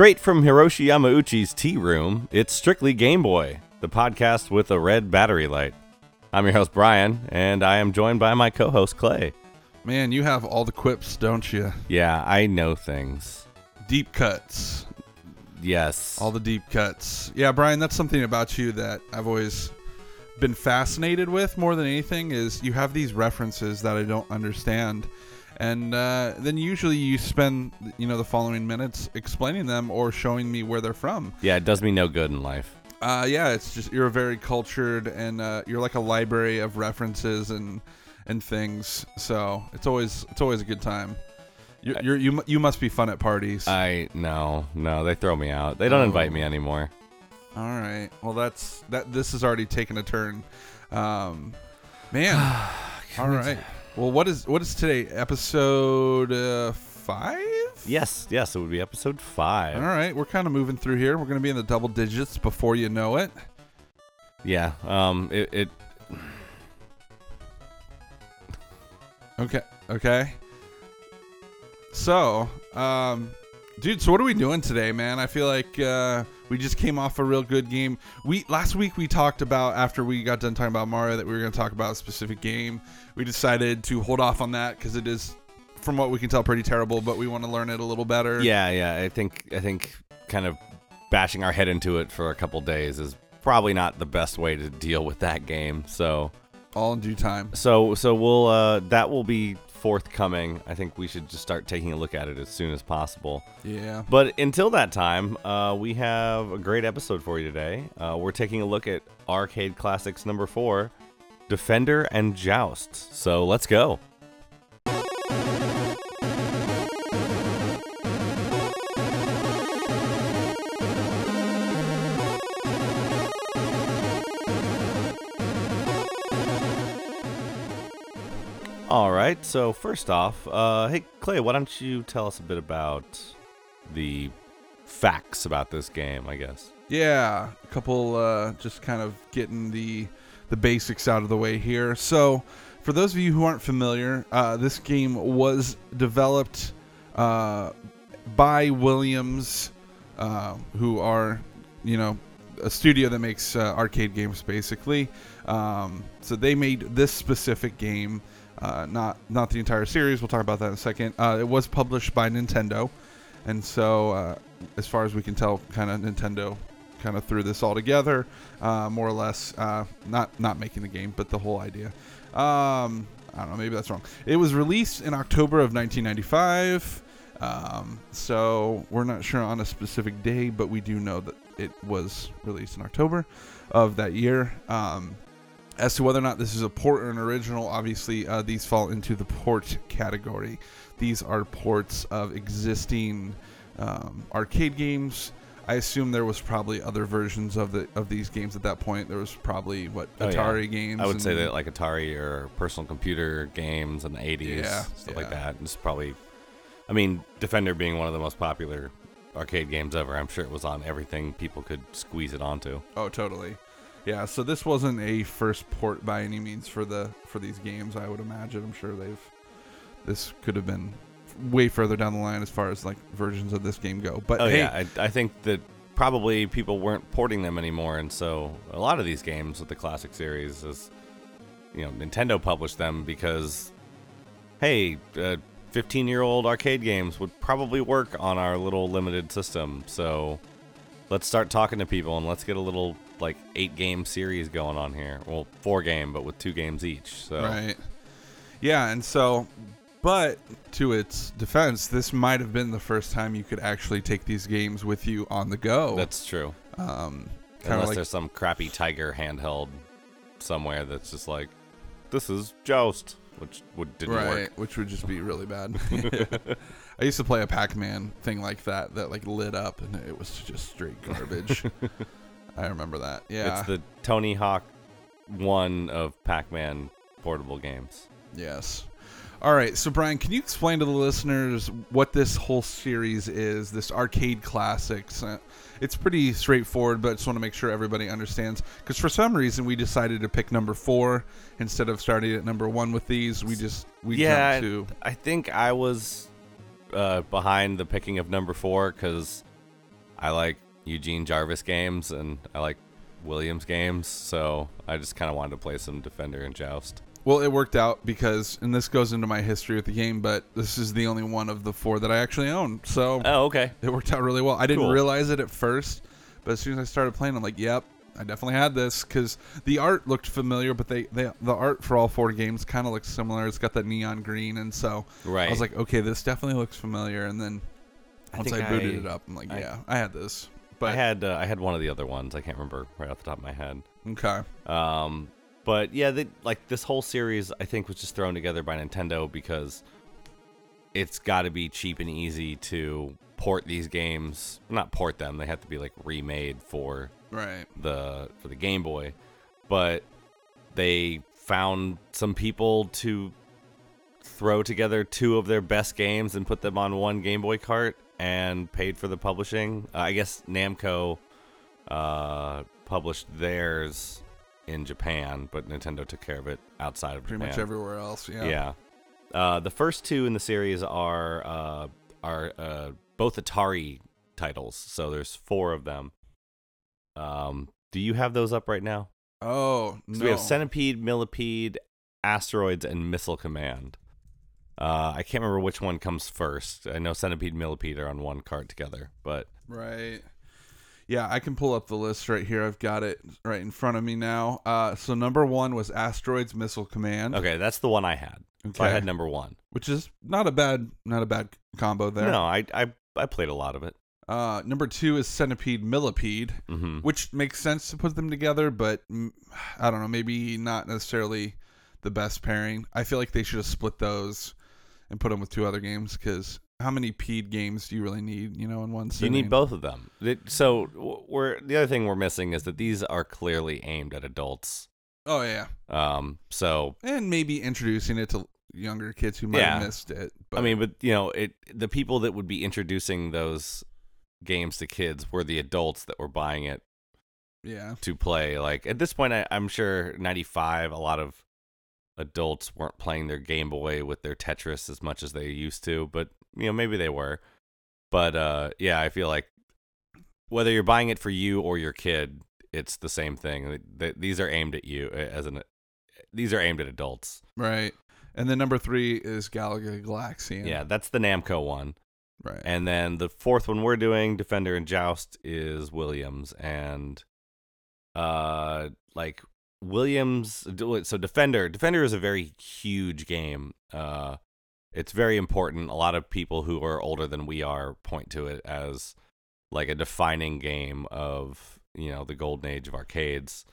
Straight from Hiroshi Yamauchi's tea room, it's Strictly Game Boy, the podcast with a red battery light. I'm your host, Bryan, and I am joined by my co host, Clay. Man, you have all the quips, don't you? Yeah, I know things. Deep cuts. Yes. All the deep cuts. Yeah, Bryan, that's something about you that I've always been fascinated with more than anything is you have these references that I don't understand. And uh, then usually you spend, you know, the following minutes explaining them or showing me where they're from. yeah, it does me no good in life. Uh, yeah, it's just you're very cultured and uh, you're like a library of references and and things. So it's always it's always a good time. You're, you're, you you must be fun at parties. I no, no, they throw me out. They don't Oh. invite me anymore. All right. Well, that's that. This has already taken a turn. Um, man. All right. Well, what is what is today? Episode uh, five. Yes, yes, it would be episode five. All right. We're kind of moving through here. We're gonna be in the double digits before you know it. Yeah. Um. It. it Okay. Okay. So, um, dude, so what are we doing today, man? I feel like uh, we just came off a real good game. We last week we talked about after we got done talking about Mario that we were going to talk about a specific game. We decided to hold off on that because it is, from what we can tell, pretty terrible. But we want to learn it a little better. yeah, yeah. I think. I think kind of bashing our head into it for a couple days is probably not the best way to deal with that game. So. all in due time. So so we'll uh, that will be forthcoming. I think we should just start taking a look at it as soon as possible. Yeah. But until that time, uh, we have a great episode for you today. Uh, we're taking a look at Arcade Classics number four, Defender and Joust. So let's go. All right. So first off, uh, hey Clay, why don't you tell us a bit about the facts about this game? I guess. Yeah, a couple uh, just kind of getting the the basics out of the way here. So, for those of you who aren't familiar, uh, this game was developed uh, by Williams, uh, who are you know a studio that makes uh, arcade games basically. Um, so they made this specific game, uh, not not the entire series. We'll talk about that in a second. Uh, it was published by Nintendo, and so uh, as far as we can tell, kind of Nintendo kind of threw this all together, uh, more or less. Uh, not not making the game, but the whole idea. Um, I don't know. Maybe that's wrong. It was released in October of 1995. Um, so we're not sure on a specific day, but we do know that it was released in October of that year. Um, as to whether or not this is a port or an original, obviously uh, these fall into the port category. These are ports of existing um, arcade games. I assume there was probably other versions of the of these games at that point. There was probably what Oh, yeah. Atari games. I would say that like Atari or personal computer games in the 80s, Yeah, stuff like yeah. that. It's probably, I mean, Defender being one of the most popular arcade games ever. I'm sure it was on everything people could squeeze it onto. Oh, totally. Yeah, so this wasn't a first port by any means for the for these games. I would imagine. I'm sure they've. This could have been way further down the line as far as like versions of this game go. But Oh hey, yeah, I, I think that probably people weren't porting them anymore, and so a lot of these games with the classic series is, you know, Nintendo published them because, hey, uh, 15 year old arcade games would probably work on our little limited system, so let's start talking to people and let's get a little like eight game series going on here. Well, four game, but with two games each. So Right. Yeah, and so, but to its defense, this might have been the first time you could actually take these games with you on the go. that's true. um, Unless like there's some crappy Tiger handheld somewhere that's just like, this is Joust, which would didn't right, work. which would just be really bad. I used to play a Pac-Man thing like that that like lit up, and it was just straight garbage. I remember that. Yeah. It's the Tony Hawk one of Pac-Man portable games. Yes. All right. So, Bryan, can you explain to the listeners what this whole series is? This arcade classics. Uh, it's pretty straightforward, but I just want to make sure everybody understands. Because for some reason, we decided to pick number four instead of starting at number one with these. We just we yeah, jumped to I think I was uh, behind the picking of number four because I like Eugene Jarvis games and I like Williams games, so I just kind of wanted to play some Defender and Joust. Well, it worked out because, and this goes into my history with the game, but this is the only one of the four that I actually own. So Oh, okay. it worked out really well. I didn't Cool. realize it at first, but as soon as I started playing, I'm like, yep, I definitely had this because the art looked familiar, but they, they the art for all four games kind of looks similar. It's got that neon green, and so Right. I was like, okay, this definitely looks familiar. And then once I, think booted I- it up, I'm like, I- yeah, I had this. But I had uh, I had one of the other ones. I can't remember right off the top of my head. okay, Um, but yeah, they, like this whole series, I think was just thrown together by Nintendo because it's got to be cheap and easy to port these games. Not port them; they have to be like remade for right, the for the Game Boy. But they found some people to throw together two of their best games and put them on one Game Boy cart and paid for the publishing. Uh, I guess Namco uh, published theirs in Japan, but Nintendo took care of it outside of Japan. pretty Japan. much everywhere else. Yeah, Yeah. Uh, the first two in the series are uh, are uh, both Atari titles, so there's four of them. Um, do you have those up right now? Oh no, So we have Centipede, Millipede, Asteroids, and Missile Command. Uh, I can't remember which one comes first. I know Centipede, Millipede are on one card together, but Right. Yeah, I can pull up the list right here. I've got it right in front of me now. Uh, so number one was Asteroids Missile Command. okay, that's the one I had. So I had number one. which is not a bad not a bad combo there. No, I, I I played a lot of it. Uh, number two is Centipede Millipede, hmm which makes sense to put them together, but I don't know, maybe not necessarily the best pairing. I feel like they should have split those and put them with two other games because how many Pede games do you really need? You know, in one You need both of them. So we're the other thing we're missing is that these are clearly aimed at adults. Oh yeah, Um, so and maybe introducing it to younger kids who might Yeah. have missed it. But I mean, but you know, it the people that would be introducing those games to kids were the adults that were buying it yeah, to play. Like at this point, I, I'm sure '95, a lot of adults weren't playing their Game Boy with their Tetris as much as they used to, but you know, maybe they were. But uh, yeah, I feel like whether you're buying it for you or your kid, it's the same thing. Th- th- These are aimed at you as an. These are aimed at adults. right. And then number three is Galaga Galaxian. Yeah, that's the Namco one. right. And then the fourth one we're doing, Defender and Joust, is Williams. And uh like Williams so Defender Defender is a very huge game. Uh it's very important. A lot of people who are older than we are point to it as like a defining game of, you know, the golden age of arcades.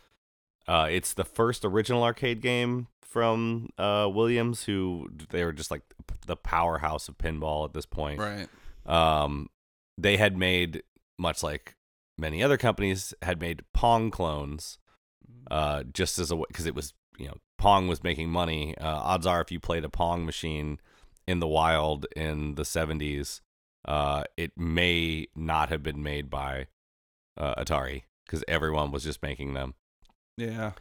Uh it's the first original arcade game from uh Williams who they were just like the powerhouse of pinball at this point right. um, they had made much like many other companies had made Pong clones, uh, just as a because it was you know Pong was making money. Uh, odds are, if you played a Pong machine in the wild in the '70s, uh, it may not have been made by uh, Atari because everyone was just making them. Yeah.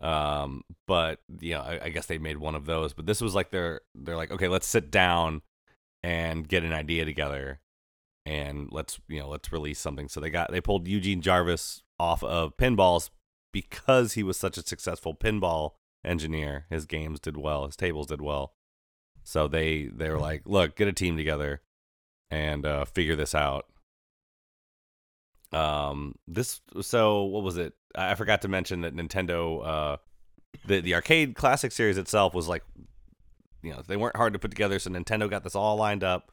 Um, but you know, I, I guess they made one of those. But this was like they're they're like, okay, let's sit down and get an idea together, and let's you know let's release something. So they got they pulled Eugene Jarvis off of pinballs because he was such a successful pinball engineer. His games did well, his tables did well. So they they were like, look, get a team together and uh, figure this out. Um, this so what was it? I forgot to mention that Nintendo, uh, the the arcade classic series itself was like, you know, they weren't hard to put together. So Nintendo got this all lined up,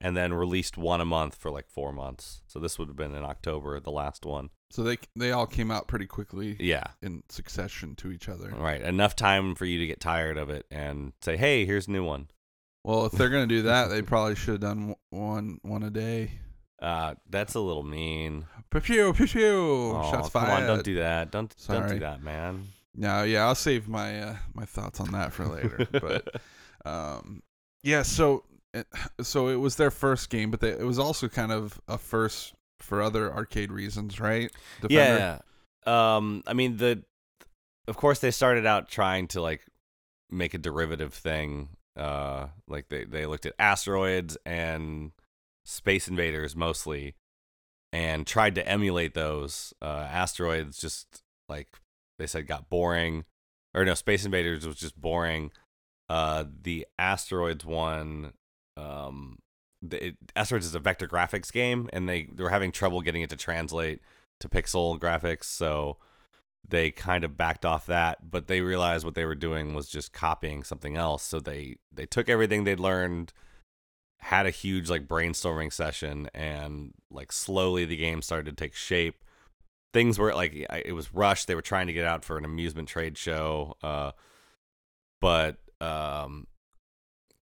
and then released one a month for like four months. So this would have been in October, the last one. So they they all came out pretty quickly Yeah, in succession to each other. right. Enough time for you to get tired of it and say, hey, here's a new one. Well, if they're gonna do that, they probably should have done one one a day. Uh, that's a little mean. Pew pew pew pew. Oh, Shots come fired. on, don't do that. Don't don't Sorry. do that, man. No, yeah, I'll save my uh, my thoughts on that for later. but um, yeah, so so it was their first game, but they, it was also kind of a first for other arcade reasons, right? Defender? Yeah. Um, I mean the of course they started out trying to like make a derivative thing. Uh like they, they looked at asteroids and space invaders mostly. and tried to emulate those. Uh, Asteroids just like they said got boring, or no, Space Invaders was just boring. Uh, the Asteroids one, um, the, Asteroids is a vector graphics game, and they they were having trouble getting it to translate to pixel graphics, so they kind of backed off that. But they realized what they were doing was just copying something else, so they they took everything they'd learned had a huge like brainstorming session and like slowly the game started to take shape things were like it was rushed they were trying to get out for an amusement trade show uh but um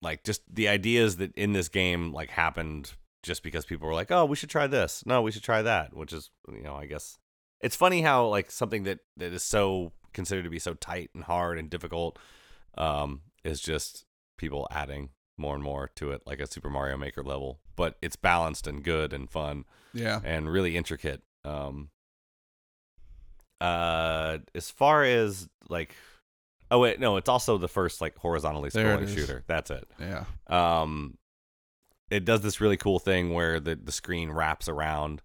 like just the ideas that in this game like happened just because people were like oh we should try this no we should try that which is you know i guess it's funny how like something that that is so considered to be so tight and hard and difficult um is just people adding more and more to it, like a Super Mario Maker level. But it's balanced and good and fun Yeah. and really intricate. Um, uh, as far as like, oh wait, no, it's also the first like horizontally scrolling shooter. That's it. Yeah. Um, it does this really cool thing where the the screen wraps around,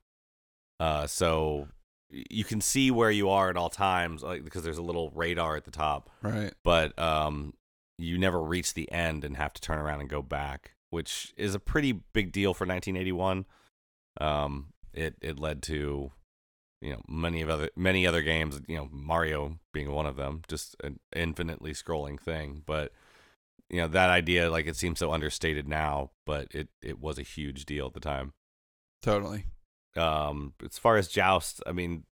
uh, so you can see where you are at all times, like because there's a little radar at the top Right. but um, you never reach the end and have to turn around and go back, which is a pretty big deal for 1981. Um, it it led to you know many of other many other games, you know Mario being one of them, just an infinitely scrolling thing. But you know that idea, like it seems so understated now, but it it was a huge deal at the time. Totally. um as far as joust i mean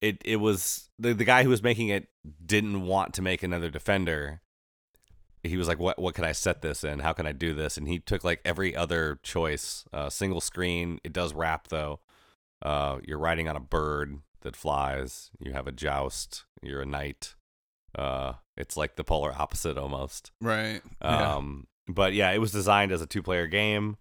it it was the the guy who was making it didn't want to make another defender. He was like what what can i set this in? How can i do this? And he took like every other choice uh single screen. It does wrap though uh you're riding on a bird that flies you have a joust you're a knight uh it's like the polar opposite almost Right. yeah. um, but yeah, it was designed as a two-player game.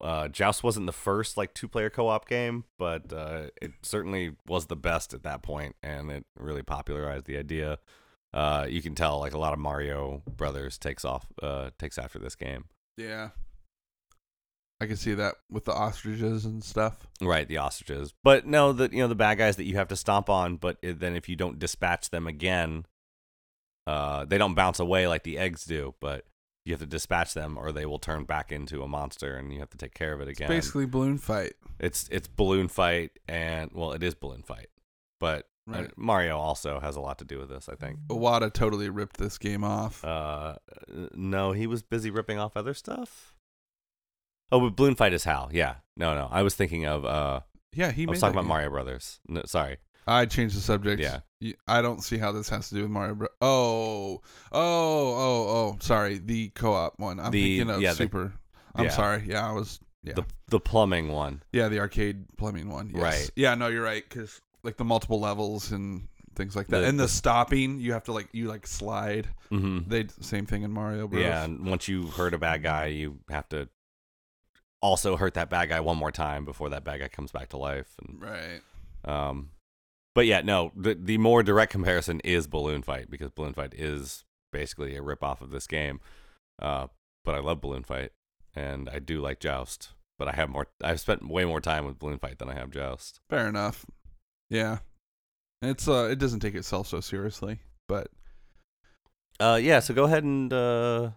Uh, Joust wasn't the first like two-player co-op game, but uh, it certainly was the best at that point, and it really popularized the idea. Uh, you can tell like a lot of Mario Brothers takes off, uh, takes after this game. Yeah. I can see that with the ostriches and stuff. Right, the ostriches, but no, the you know the bad guys that you have to stomp on, but it, then if you don't dispatch them again, uh, they don't bounce away like the eggs do, but you have to dispatch them or they will turn back into a monster and you have to take care of it again. Basically, balloon fight. It's it's balloon fight and well, it is balloon fight, but uh, Right. Mario also has a lot to do with this. I think. Iwata totally ripped this game off. Uh, no, he was busy ripping off other stuff. Oh, but balloon fight is Hal. Yeah, no, no, I was thinking of uh, yeah, he I made was talking about game. Mario Brothers. No, sorry. I changed the subject. Yeah. I don't see how this has to do with Mario. Bro- oh, oh, oh, oh. Sorry, the co-op one. I'm The- thinking of yeah, the- Super. I'm yeah. sorry. Yeah, I was. Yeah, The the plumbing one. yeah, the arcade plumbing one. Yes. Right. Yeah, no, you're right. Because like the multiple levels and things like that, The- and the, the- stopping, you have to like you like slide. Mm-hmm. They same thing in Mario Bros. Yeah, and once you hurt a bad guy, you have to also hurt that bad guy one more time before that bad guy comes back to life. And Right. um, but yeah, no, the the more direct comparison is Balloon Fight because Balloon Fight is basically a rip off of this game. Uh, but I love Balloon Fight and I do like Joust. But I have more. I've spent way more time with Balloon Fight than I have Joust. Fair enough. Yeah. It's uh, it doesn't take itself so seriously, but Uh, yeah. So go ahead and uh,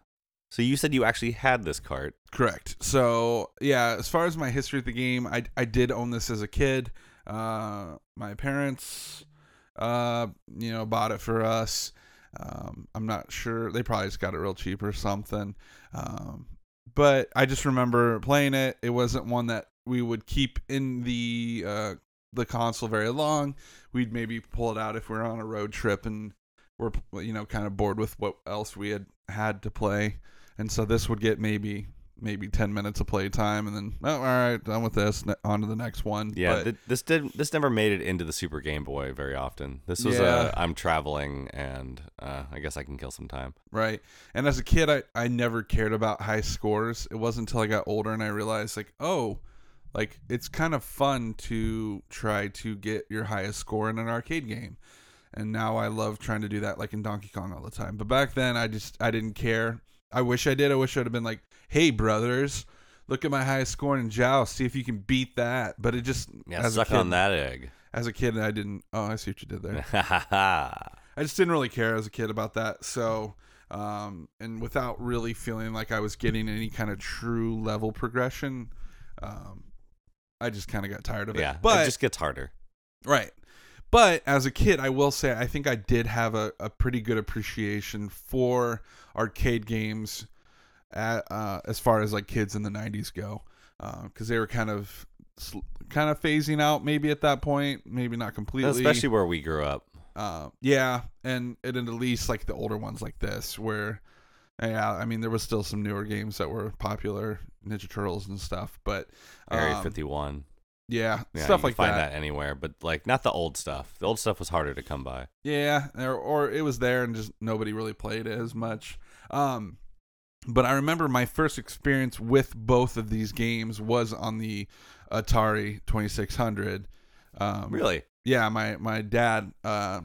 so you said you actually had this cart. Correct. So yeah, as far as my history of the game, I I did own this as a kid. Uh, my parents, uh, you know, bought it for us. Um, I'm not sure. They probably just got it real cheap or something. Um, but I just remember playing it. It wasn't one that we would keep in the uh, the console very long. We'd maybe pull it out if we are on a road trip and we're you know kind of bored with what else we had had to play and so this would get maybe maybe 10 minutes of play time and then oh, all right done with this on to the next one Yeah, But- th- this did this never made it into the Super Game Boy very often. This was Yeah. a I'm traveling and uh, I guess I can kill some time. right and as a kid I, I never cared about high scores it wasn't until i got older and i realized like oh like it's kind of fun to try to get your highest score in an arcade game and now i love trying to do that like in donkey kong all the time but back then i just i didn't care i wish i did i wish i'd have been like hey brothers look at my highest score in Joust, see if you can beat that. But it just Yeah, as a suck kid, on that egg. As a kid, I didn't. Oh, I see what you did there. I just didn't really care as a kid about that. So, um, and without really feeling like I was getting any kind of true level progression, um, I just kind of got tired of it. yeah, but it just gets harder. right. But as a kid, I will say I think I did have a, a pretty good appreciation for arcade games, at, uh, as far as like kids in the '90s go, because they were kind of kind of phasing out maybe at that point, maybe not completely, Especially where we grew up. uh, yeah, and and at least like the older ones like this, where yeah, I mean there was still some newer games that were popular, Ninja Turtles and stuff, but Area um, 51. Yeah, Yeah, stuff like find that. that. anywhere, but like not the old stuff. The old stuff was harder to come by. Yeah, or, or it was there and just nobody really played it as much. Um, but I remember my first experience with both of these games was on the Atari 2600. Um, Really? yeah, my my dad uh,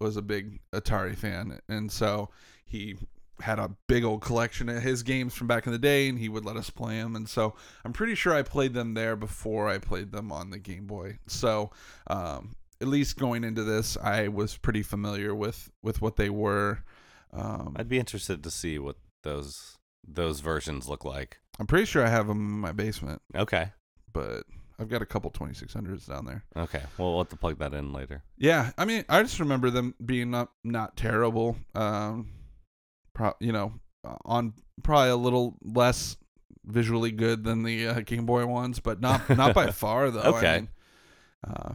was a big Atari fan, and so he had a big old collection of his games from back in the day, and he would let us play them. And so I'm pretty sure I played them there before I played them on the Game Boy. So um, at least going into this, I was pretty familiar with with what they were. Um, I'd be interested to see what those those versions look like. I'm pretty sure I have them in my basement, Okay. but I've got a couple 2600s down there. Okay. Well, we'll have to plug that in later. Yeah, I mean, I just remember them being not not terrible. Um, pro- you know, on probably a little less visually good than the uh, Game Boy ones, but not not by far though. I Okay. mean, uh,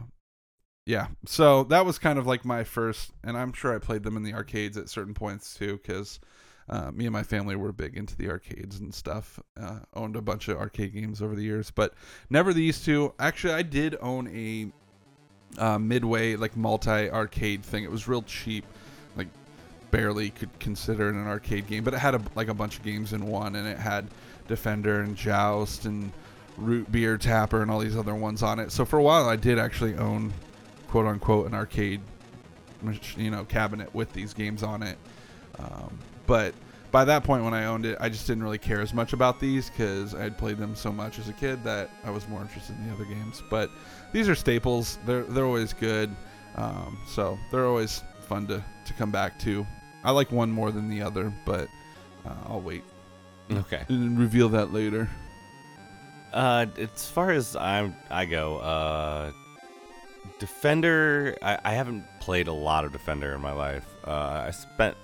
yeah. So that was kind of like my first, and I'm sure I played them in the arcades at certain points too, because. Uh, me and my family were big into the arcades and stuff. Uh, owned a bunch of arcade games over the years, but never these two. Actually, I did own a uh, midway like multi arcade thing. It was real cheap, barely could consider it an arcade game, but it had a, like a bunch of games in one, and it had Defender and Joust and Root Beer Tapper and all these other ones on it. So for a while, I did actually own, quote unquote, an arcade, you know, cabinet with these games on it. Um, but by that point, when I owned it, I just didn't really care as much about these because I had played them so much as a kid that I was more interested in the other games. But these are staples. They're they're always good. Um, so they're always fun to, to come back to. I like one more than the other, but uh, I'll wait Okay. and reveal that later. Uh, as far as I I go, uh, Defender. I, I haven't played a lot of Defender in my life. Uh, I spent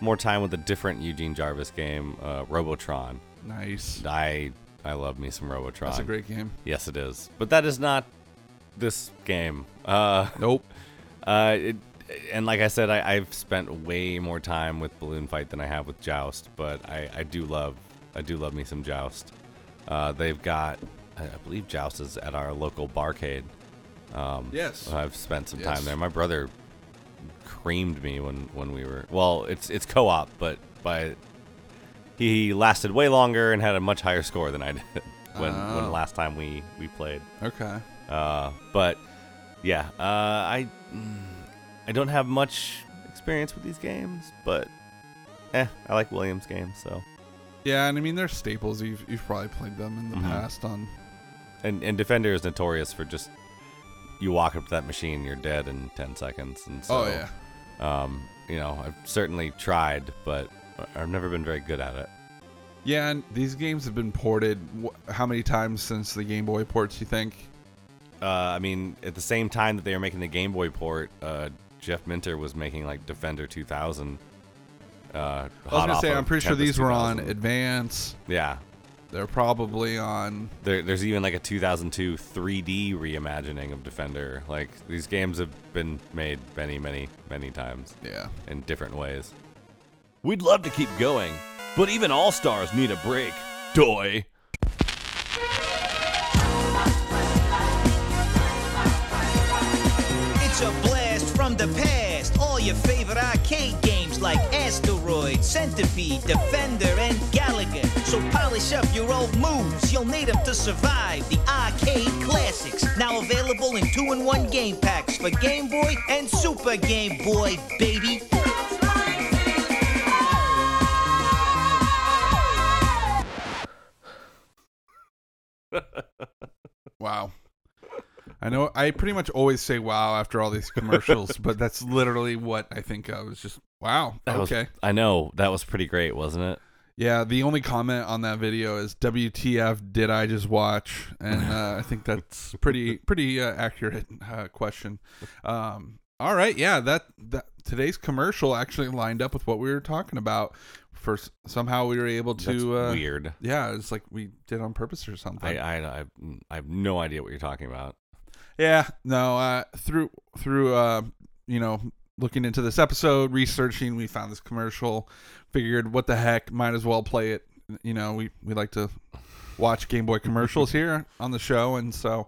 more time with a different Eugene Jarvis game, uh, Robotron. Nice. I I love me some Robotron. That's a great game. Yes, it is. But that is not this game. Uh, Nope. uh, it, and like I said, I, I've spent way more time with Balloon Fight than I have with Joust. But I, I do love I do love me some Joust. Uh, they've got I I believe Joust is at our local barcade. Um, Yes. I've spent some Yes. time there. My brother creamed me when when we were well. It's it's co-op, but by he lasted way longer and had a much higher score than I did when Oh. when last time we we played. Okay. Uh, but yeah, uh, I mm, I don't have much experience with these games, but eh, I like Williams games. So Yeah, and I mean they're staples. You've you've probably played them in the Mhm. past on. and and Defender is notorious for just you walk up to that machine, you're dead in ten seconds, and so oh yeah. um, you know I've certainly tried, but I've never been very good at it. Yeah, and these games have been ported. Wh- how many times since the Game Boy ports? You think? Uh, I mean, at the same time that they were making the Game Boy port, uh, Jeff Minter was making like Defender 2000. Uh, I was gonna say, I'm pretty sure these were on 2000. Advance. Yeah, They're probably on. there, there's even like a 2002 3D reimagining of Defender. Like these games have been made many, many, many times Yeah. in different ways. We'd love to keep going, but even all stars need a break. Doy. The past. All your favorite arcade games like Asteroid, Centipede, Defender, and Galaga. So polish up your old moves. You'll need them to survive the arcade classics. Now available in two in one game packs for Game Boy and Super Game Boy, baby. Wow. I know I pretty much always say wow after all these commercials, but that's literally what I think of. It's just wow. That was- okay. I know that was pretty great, wasn't it? Yeah, the only comment on that video is WTF did I just watch? And uh, I think that's pretty pretty uh, accurate uh, question. Um, all right, yeah, that that today's commercial actually lined up with what we were talking about. First, somehow we were able to uh, weird. Yeah, it's like we did on purpose or something. I, I, I, I have no idea what you're talking about. Yeah, no. Uh, through through uh, you know, looking into this episode, researching, we found this commercial. Figured, what the heck, might as well play it. You know, we we like to watch Game Boy commercials here on the show, and so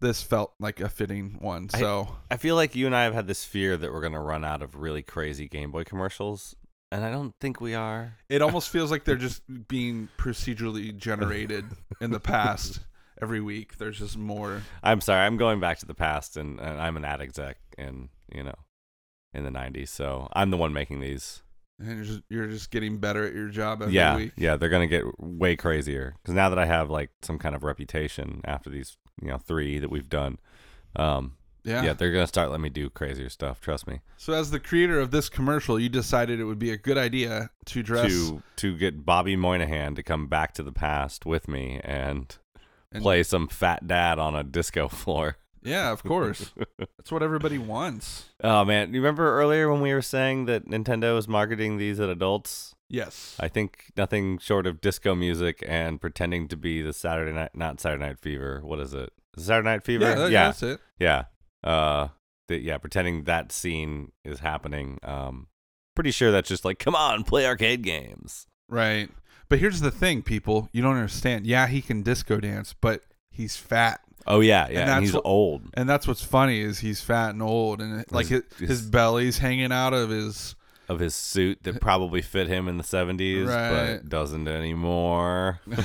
this felt like a fitting one. I- So I feel like you and I have had this fear that we're gonna run out of really crazy Game Boy commercials, and I don't think we are. it almost feels like they're just being procedurally generated in the past. Every week, there's just more. I'm sorry, I'm going back to the past, and, and I'm an ad exec in you know, in the '90s, so I'm the one making these. And you're just, you're just getting better at your job every yeah, week. yeah, they're gonna get way crazier because now that I have like some kind of reputation after these, you know, three that we've done, um, Yeah. yeah, they're gonna start letting me do crazier stuff. Trust me. So, as the creator of this commercial, you decided it would be a good idea to dress To to get Bobby Moynihan to come back to the past with me and, And- play some fat dad on a disco floor. Yeah, of course. That's what everybody wants. Oh man, you remember earlier when we were saying that Nintendo is marketing these at adults? Yes. I think nothing short of disco music and pretending to be the Saturday night, not Saturday Night Fever. What is it? Saturday Night Fever. yeah, that- yeah, that's it. yeah. Uh, the, yeah, pretending that scene is happening. Um, pretty sure that's just like, come on, play arcade games. Right. But here's the thing, people. You don't understand. Yeah, he can disco dance, but he's fat. Oh yeah, And yeah. And, that's he's what- old. And that's what's funny is he's fat and old and it, like his, His- his belly's hanging out of his Of his suit that probably fit him in the seventies, Right. but doesn't anymore.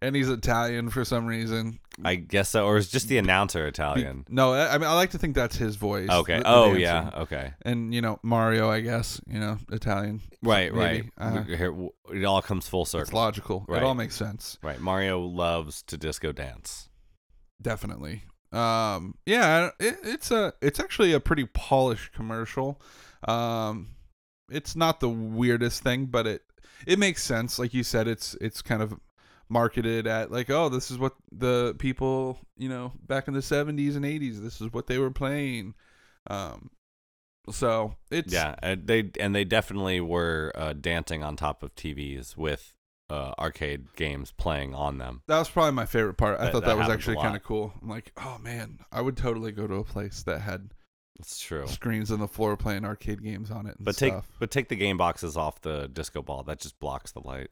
and he's Italian for some reason. I guess so, or is just the announcer Be- Italian? no, I I mean I like to think that's his voice. Okay. the- the oh yeah. Okay. And you know Mario, I guess you know Italian. Right. Maybe. Right. Uh, it all comes full It's circle. logical. Right. It all makes sense. Right. Mario loves to disco dance. Definitely. Um, yeah, it, it's a it's actually a pretty polished commercial. Um, it's not the weirdest thing, but it it makes sense. Like you said, it's it's kind of marketed at like, oh, this is what the people you know back in the seventies and eighties. This is what they were playing. Um, so it's Yeah, and they and they definitely were uh, dancing on top of TVs with uh, arcade games playing on them. That was probably my favorite part. I That- thought that that, was actually kind of cool. I'm like, oh man, I would totally go to a place that had It's true. screens on the floor playing arcade games on it. And But take stuff. but take the game boxes off the disco ball. That just blocks the light.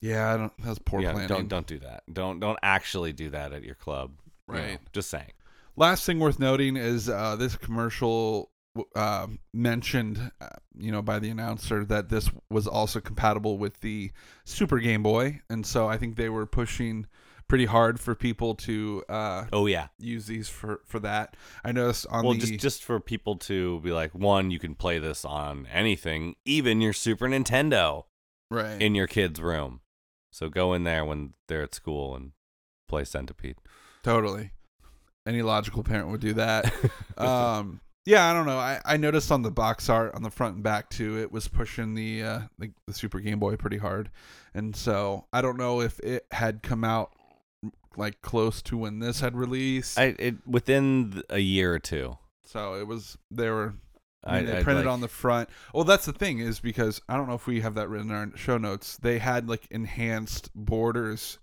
yeah, I don't. That's poor yeah, planning. don't don't do that. Don't don't actually do that at your club. you know, Right. just saying. Last thing worth noting is uh, this commercial uh, mentioned, uh, you know, by the announcer that this was also compatible with the Super Game Boy, and so I think they were pushing pretty hard for people to uh, Oh yeah. use these for for that. I noticed on Well, the just just for people to be like, one, you can play this on anything, even your Super Nintendo, right. in your kid's room. So go in there when they're at school and play Centipede. Totally. Any logical parent would do that. um, yeah, I don't know. I, I noticed on the box art on the front and back too, it was pushing the, uh, the the Super Game Boy pretty hard, and so I don't know if it had come out like close to when this had released. I it within a year or two. so it was they were I mean, they I- printed like- on the front. Well, that's the thing is because I don't know if we have that written in our show notes. They had like enhanced borders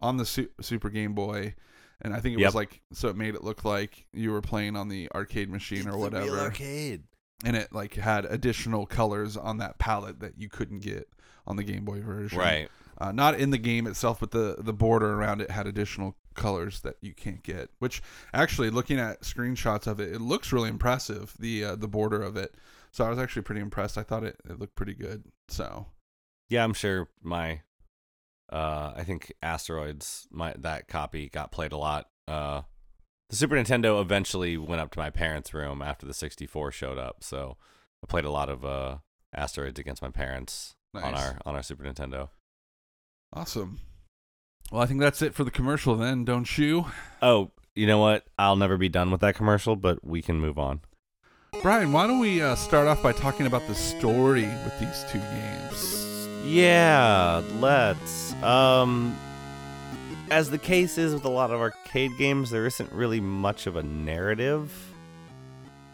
on the Su- Super Game Boy, and I think it Yep. was like so it made it look like you were playing on the arcade machine or whatever, arcade. and it like had additional colors on that palette that you couldn't get on the Game Boy version. Right. Uh, not in the game itself, but the the border around it had additional colors that you can't get. Which actually, looking at screenshots of it, it looks really impressive. The uh, the border of it. So I was actually pretty impressed. I thought it, it looked pretty good. So Yeah, I'm sure my uh I think Asteroids my that copy got played a lot. Uh the Super Nintendo eventually went up to my parents' room after the 64 showed up. So I played a lot of uh Asteroids against my parents on our on our Super Nintendo. Awesome. Well, I think that's it for the commercial then, don't you? Oh, you know what? I'll never be done with that commercial, but we can move on. Bryan, why don't we uh, start off by talking about the story with these two games? Yeah, let's. Um, as the case is with a lot of arcade games, there isn't really much of a narrative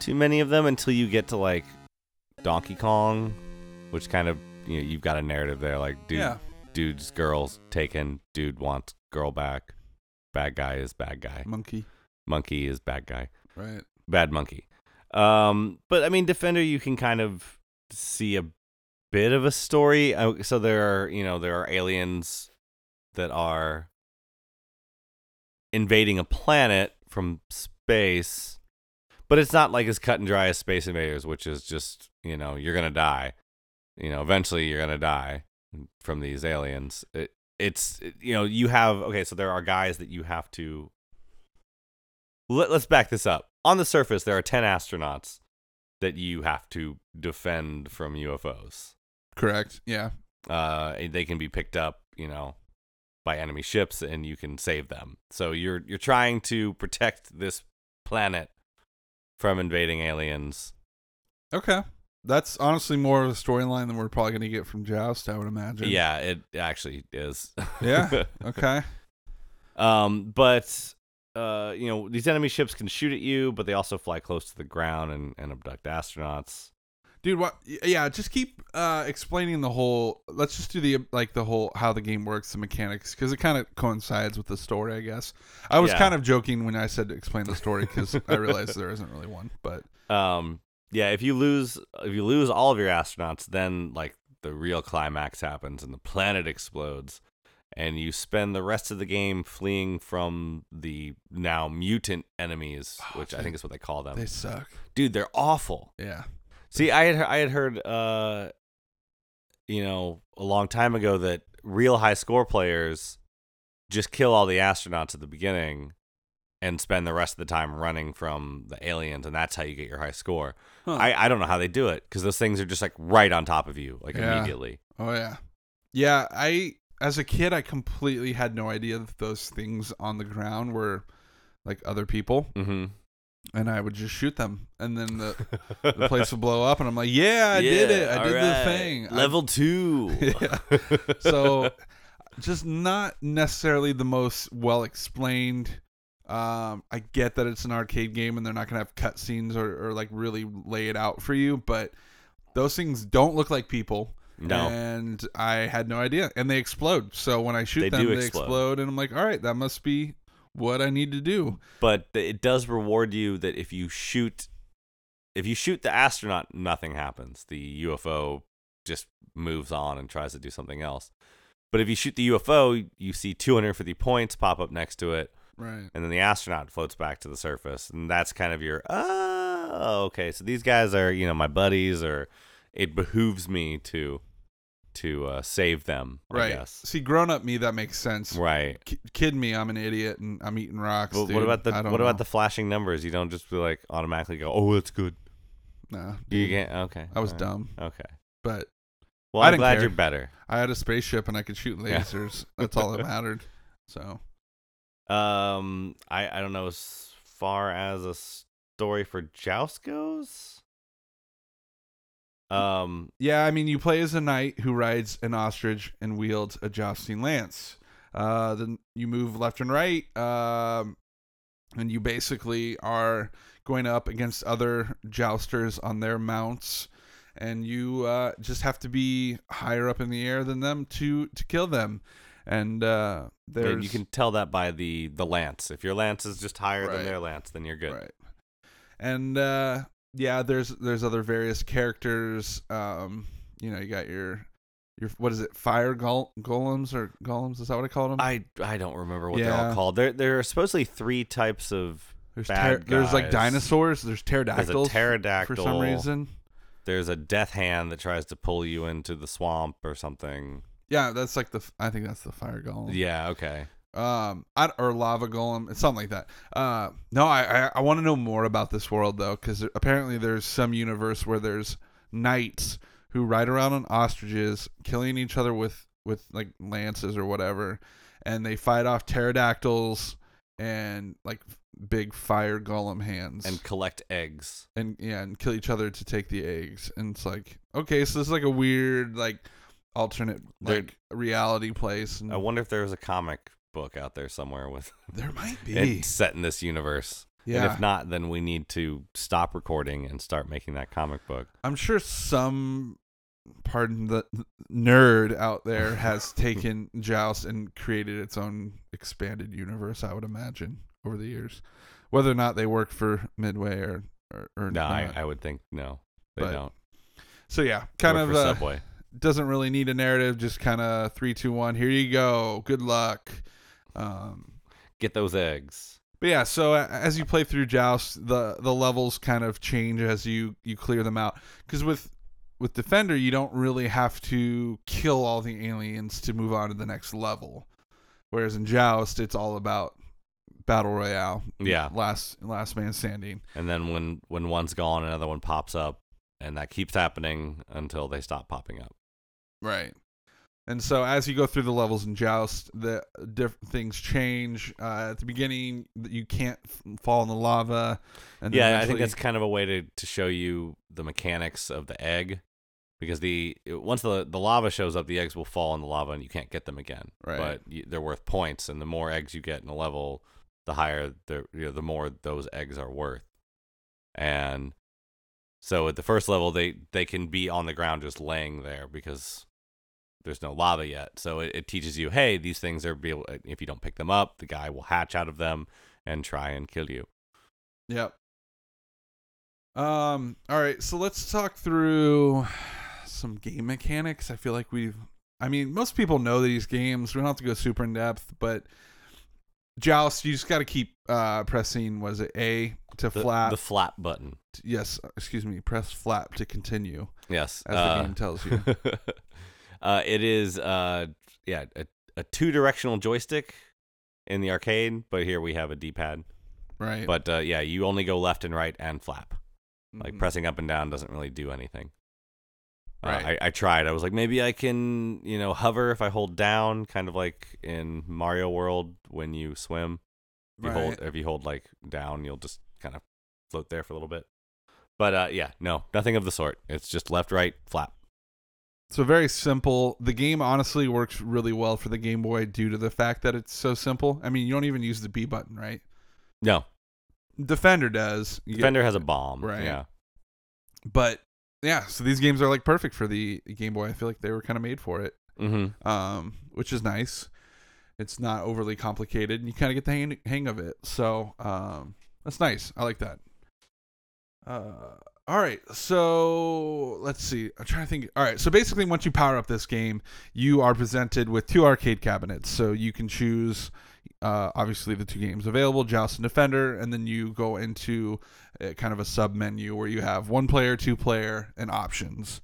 to many of them until you get to like Donkey Kong, which kind of you know you've got a narrative there. Like, dude, Yeah. Dude's girl's taken, dude wants girl back, bad guy is bad guy, Monkey. monkey is bad guy, Right. bad monkey. Um, but I mean, Defender, you can kind of see a bit of a story. Uh, So there are, you know, there are aliens that are invading a planet from space, but it's not like as cut and dry as Space Invaders, which is just, you know, you're gonna die. You know, eventually you're gonna die from these aliens. It, it's, you know, you have okay. So there are guys that you have to let, us back this up. On the surface, there are 10 astronauts that you have to defend from UFOs. Correct. Yeah. Uh, they can be picked up, you know, by enemy ships and you can save them. So you're you're trying to protect this planet from invading aliens. Okay. That's honestly more of a storyline than we're probably going to get from Joust, I would imagine. Yeah, it actually is. Yeah. Okay. um, but uh, you know, these enemy ships can shoot at you, but they also fly close to the ground and, and abduct astronauts. Dude, what? Yeah, just keep uh, explaining the whole. Let's just do the like the whole how the game works, the mechanics, because it kind of coincides with the story, I guess. I was Yeah. kind of joking when I said to explain the story because I realized there isn't really one. But Um, yeah, if you lose if you lose all of your astronauts, then like the real climax happens and the planet explodes, and you spend the rest of the game fleeing from the now mutant enemies, Oh, which I think is what they call them. they suck. Dude, they're awful. Yeah. See, I had I had heard uh, you know, a long time ago that real high score players just kill all the astronauts at the beginning and spend the rest of the time running from the aliens, and that's how you get your high score. Huh. I, I don't know how they do it because those things are just like right on top of you, like Yeah. immediately. Oh yeah. Yeah, I as a kid I completely had no idea that those things on the ground were like other people Mm-hmm. and I would just shoot them and then the the place would blow up and I'm like, "Yeah, I did it. I did the thing." I- Level two. Yeah. so just not necessarily the most well explained um i get that it's an arcade game and they're not gonna have cutscenes or, or like really lay it out for you but those things don't look like people. No. and i had no idea. And they explode. So when i shoot They them they explode. explode and i'm like all right that must be what i need to do. But it does reward you that if you shoot if you shoot the astronaut nothing happens. The ufo just moves on and tries to do something else. But if you shoot the ufo you see 250 points pop up next to it right and then the astronaut floats back to the surface and that's kind of your oh okay so these guys are you know my buddies or it behooves me to to uh, save them i right guess see grown up me that makes sense right Ki- kid me i'm an idiot and i'm eating rocks But dude. what about the what about the flashing numbers you don't just be like automatically go oh that's good You dude. can't. Okay. I was alright, dumb, Okay. but Well, I'm glad care. you're better. I had a spaceship and I could shoot lasers. That's all that mattered. So Um, I I don't know as far as a story for Joust goes. Um, yeah, I mean, you play as a knight who rides an ostrich and wields a jousting lance. Uh, then you move left and right, um, and you basically are going up against other jousters on their mounts, and you uh, just have to be higher up in the air than them to to kill them. And uh, and there's you can tell that by the the lance. If your lance is just higher Right. than their lance, then you're good. Right. And uh yeah, there's there's other various characters. Um, you know, you got your your what is it? Fire gol- golems or golems? Is that what I called them? I I don't remember what they're all called. There there are supposedly three types of. there's bad there's like dinosaurs. There's There's a pterodactyls pterodactyl for some reason. There's a death hand that tries to pull you into the swamp or something. Yeah, that's like the f- I think that's the fire golem. Yeah. Okay. um I, or lava golem it's something like that uh no i i, I want to know more about this world though because apparently there's some universe where there's knights who ride around on ostriches killing each other with with like lances or whatever and they fight off pterodactyls and like big fire golem hands and collect eggs. and yeah, and kill each other to take the eggs. And it's like, okay, so this is like a weird like alternate like reality place. And I wonder if there was a comic book out there somewhere with there might be. it set in this universe. yeah, And if not, then we need to stop recording and start making that comic book. I'm sure some pardon the nerd out there has taken Joust and created its own expanded universe. I would imagine over the years, whether or not they work for Midway or or, or No, I. I would think no, they But don't. so yeah, kind of uh, Subway. Doesn't really need a narrative. Just kind of three, two, one. Here you go. Good luck. Um, Get those eggs. But yeah, so as you play through Joust, the the levels kind of change as you you clear them out. Because with with Defender, you don't really have to kill all the aliens to move on to the next level. Whereas in Joust, it's all about battle royale. Yeah. last last man standing. And then when when one's gone, another one pops up, and that keeps happening until they stop popping up. Right. And so as you go through the levels in Joust, the diff- things change. Uh, at the beginning, you can't f- fall in the lava. And yeah, I think that's kind of a way to, to show you the mechanics of the egg, because the once the the lava shows up, the eggs will fall in the lava and you can't get them again. Right. But y they're worth points, and the more eggs you get in a level, the higher the you know, the more those eggs are worth. And so at the first level, they they can be on the ground just laying there because there's no lava yet. So it, it teaches you, hey, these things are be able, if you don't pick them up, the guy will hatch out of them and try and kill you. Yep. Um. All right. So let's talk through some game mechanics. I feel like we've. I mean, most people know these games. We don't have to go super in depth, but Joust, you just got to keep uh, pressing. Was it A to The, flap? the flap button. yes. Excuse me. Press flap to continue, Yes. as uh, the game tells you. uh, it is, uh, yeah, a, a two directional joystick in the arcade, but here we have a D pad. Right. But uh, yeah, you only go left and right and flap. Like Mhm. pressing up and down doesn't really do anything. Uh, Right. I, I tried. I was like, maybe I can, you know, hover if I hold down, kind of like in Mario World when you swim. If you hold, Right. if you hold like down, you'll just kind of float there for a little bit. But uh, yeah, no, nothing of the sort. It's just left, right, flap. So very simple. The game honestly works really well for the Game Boy due to the fact that it's so simple. I mean, you don't even use the B button, right? No, Defender does. You get- Defender has a bomb. Right. Yeah. but yeah, so these games are like perfect for the Game Boy. I feel like they were kind of made for it, Mm-hmm. um, which is nice. It's not overly complicated, and you kind of get the hang, hang of it. So um, that's nice. I like that. Uh, all right, so let's see. I'm trying to think. All right, so basically, once you power up this game, you are presented with two arcade cabinets. So you can choose, uh, obviously, the two games available, Joust and Defender, and then you go into uh kind of a sub menu where you have one player, two player, and options.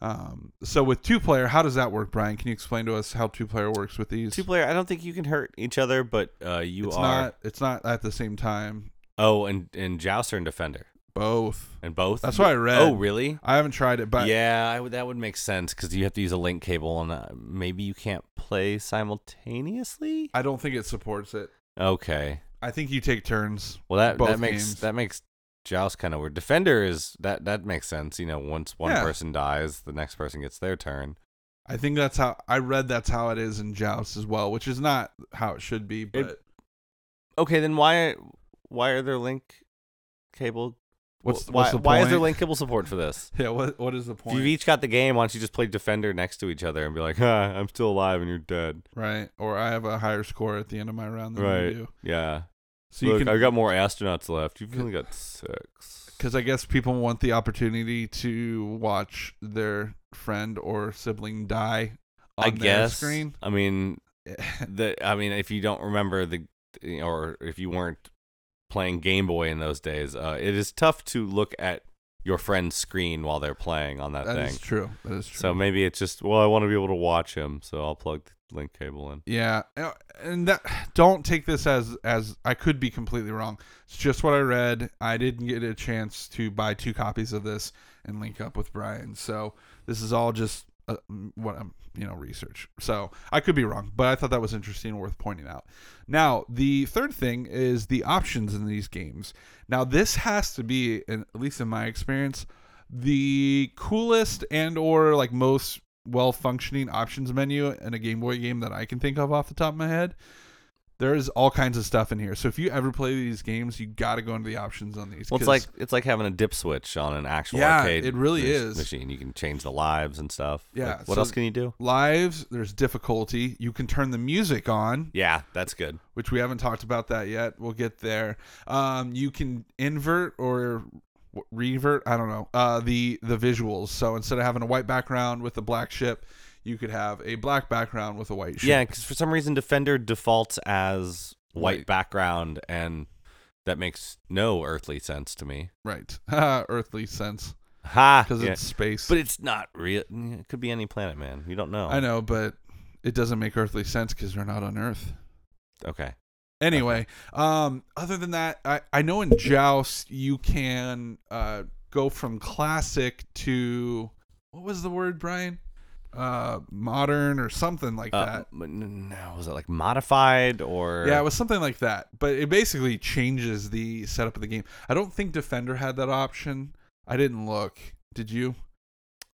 Um, so with two player, how does that work, Bryan? Can you explain to us how two player works with these? Two player. I don't think you can hurt each other, but uh, you it's are. not. It's not at the same time. Oh, and and Jouster and Defender, Both. and both. That's what I read. Oh, really? I haven't tried it, but yeah, I would, that would make sense because you have to use a link cable, and uh, maybe you can't play simultaneously. I don't think it supports it. Okay. I think you take turns. Well, that that makes games. that makes Joust kind of weird. Defender is that that makes sense. You know, once one Yeah. person dies, the next person gets their turn. I think that's how I read. That's how it is in Joust as well, which is not how it should be. But Okay, then why why are there link cable? What's wh- what's why the why is there link cable support for this? Yeah. What What is the If point? you've each got the game, why don't you just play Defender next to each other and be like, "Huh, I'm still alive and you're dead." right. Or I have a higher score at the end of my round than Right. you do. Yeah. So Look, you can. I've got more astronauts left. You've only got six. Because I guess people want the opportunity to watch their friend or sibling die on I their guess. screen. I mean, the I mean, if you don't remember the, or if you weren't playing Game Boy in those days, uh, it is tough to look at your friend's screen while they're playing on that, That thing. is true. That is true. So maybe it's just well, I want to be able to watch him, so I'll plug the link cable in. Yeah, uh, and that don't take this as as I could be completely wrong. It's just what I read. I didn't get a chance to buy two copies of this and link up with Bryan. So this is all just uh, what I'm you know research. So I could be wrong, but I thought that was interesting worth pointing out. Now the third thing is the options in these games. Now this has to be, at least in my experience, the coolest and or like most well functioning options menu in a Game Boy game that I can think of off the top of my head. There's all kinds of stuff in here. So if you ever play these games, you got to go into the options on these. Well, it's like it's like having a dip switch on an actual Yeah, arcade. it really is. machine. You can change the lives and stuff. Yeah, Like, what so- else can you do? lives. There's difficulty. You can turn the music on. Yeah, that's good. which we haven't talked about that yet. We'll get there. Um, you can invert or revert. I don't know. Uh, the the visuals. So instead of having a white background with a black ship, you could have a black background with a white ship. Yeah, because for some reason Defender defaults as white background, and that makes no earthly sense to me. right. Earthly sense Ha! because yeah. it's space. but it's not real. It could be any planet, man. You don't know. I know, but it doesn't make earthly sense because they're not on Earth. Okay. Anyway, um, other than that, I, I know in Joust you can uh, go from classic to what was the word, Bryan? Uh, modern or something like Uh, that. no, was it like modified or? Yeah, it was something like that. But it basically changes the setup of the game. I don't think Defender had that option. I didn't look. Did you?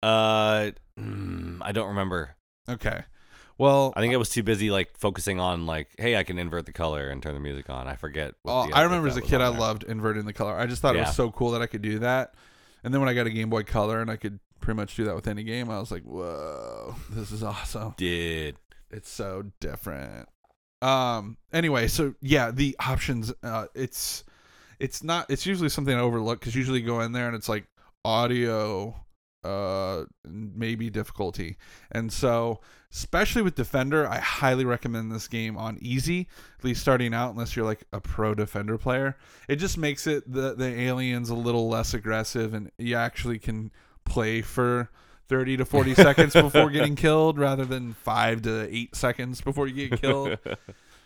Uh, mm, I don't remember. Okay. Well, I think I was too busy like focusing on like, hey, I can invert the color and turn the music on. I forget. what Oh, I remember as a kid, I loved inverting the color. I just thought it was so cool that I could do that. And then when I got a Game Boy Color and I could pretty much do that with any game, I was like, "Whoa, this is awesome! Did It's so different." Um. Anyway, so yeah, the options. Uh, it's it's not. It's usually something I overlook because usually you go in there and it's like audio, uh, maybe difficulty, and so especially with Defender, I highly recommend this game on easy, at least starting out, unless you're like a pro Defender player. It just makes it the the aliens a little less aggressive, and you actually can play for. 30 to 40 seconds before getting killed rather than 5 to 8 seconds before you get killed.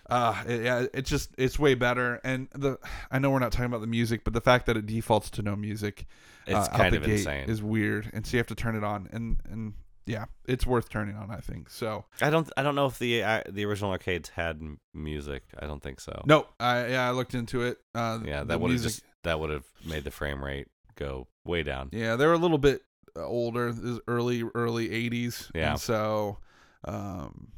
Uh, it, yeah, it's just it's way better. And the I know we're not talking about the music, but the fact that it defaults to no music, it's uh, kind the of gate insane. is weird, and so you have to turn it on. And and yeah, it's worth turning on. I think so. I don't. I don't know if the uh, the original arcades had music. I don't think so. No, I yeah I looked into it. Uh, Yeah, that would have just that would have made the frame rate go way down. Yeah, they're a little bit older, this is early early '80s. Yeah. and so, um,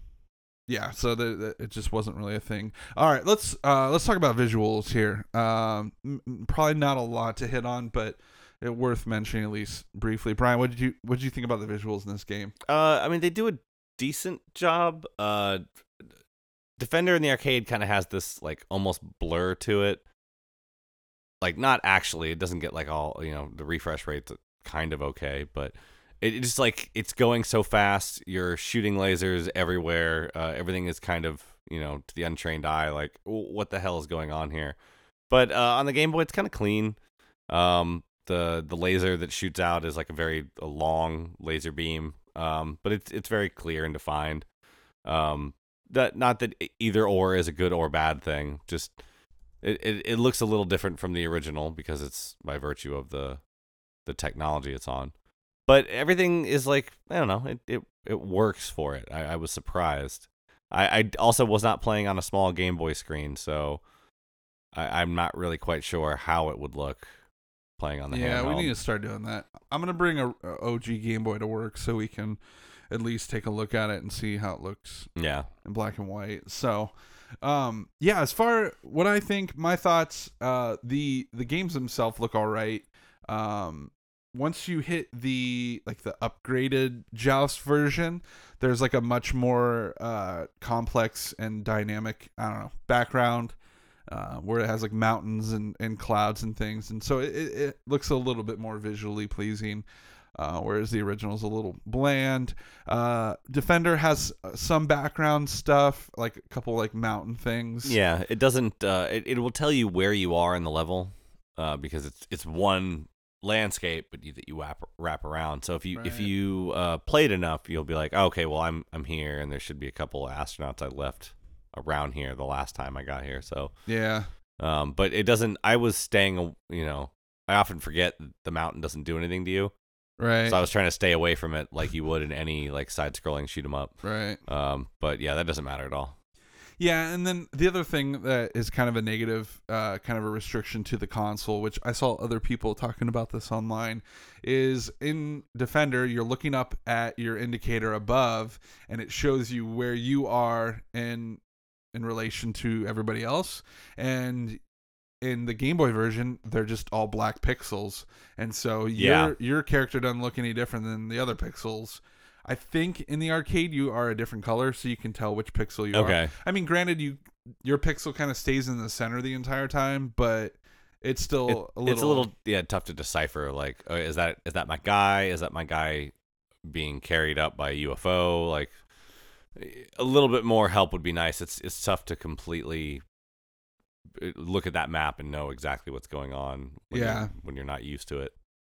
yeah, so the, the, it just wasn't really a thing. All right, let's uh let's talk about visuals here. Um, m- m- probably not a lot to hit on, but it worth mentioning at least briefly. Bryan, what did you what did you think about the visuals in this game? Uh, I mean, they do a decent job. Uh, Defender in the arcade kind of has this like almost blur to it. Like not actually, it doesn't get like all you know. The refresh rate's kind of okay, but it it's just like it's going so fast. You're shooting lasers everywhere. Uh, everything is kind of you know to the untrained eye like what the hell is going on here. But uh, on the Game Boy, it's kind of clean. Um, the the laser that shoots out is like a very a long laser beam. Um, but it's it's very clear and defined. Um, that not that either or is a good or bad thing. Just it, it, it looks a little different from the original because it's by virtue of the the technology it's on. But everything is like I don't know. It it, it works for it. I, I was surprised. I, I also was not playing on a small Game Boy screen, so I, I'm not really quite sure how it would look playing on the yeah, we need to start doing that. I'm gonna bring a, a OG Game Boy to work so we can at least take a look at it and see how it looks yeah. in black and white. So, um, yeah, as far what I think, my thoughts, uh, the the games themselves look all right. Um, once you hit the like the upgraded Joust version, there's like a much more uh complex and dynamic, I don't know, background. Uh, where it has like mountains and, and clouds and things, and so it, it, looks a little bit more visually pleasing, uh, whereas the original is a little bland. Uh, Defender has uh, some background stuff, like a couple like mountain things. Yeah, it doesn't. Uh, it it will tell you where you are in the level, uh, because it's it's one landscape, but you, that you wrap wrap around. So if you if you uh, played enough, you'll be like, okay, well I'm I'm here, and there should be a couple of astronauts I left around here the last time I got here. So, yeah, um, but it doesn't. I was staying. You know, I often forget the mountain doesn't do anything to you. Right. So I was trying to stay away from it like you would in any like side-scrolling shoot 'em up. right. Um, but yeah, that doesn't matter at all. Yeah, and then the other thing that is kind of a negative, uh, kind of a restriction to the console, which I saw other people talking about this online, is in Defender, you're looking up at your indicator above, and it shows you where you are in in relation to everybody else, and in the Game Boy version, they're just all black pixels, and so Yeah. your your character doesn't look any different than the other pixels. I think in the arcade you are a different color, so you can tell which pixel you are. Okay. I mean, granted, you your pixel kind of stays in the center the entire time, but it's still It- a little. It's a little yeah tough to decipher. Like, uh, is that is that my guy? Is that my guy being carried up by a UFO? Like, a little bit more help would be nice. It's it's tough to completely uh, look at that map and know exactly what's going on. When Yeah. you're, when you're not used to it.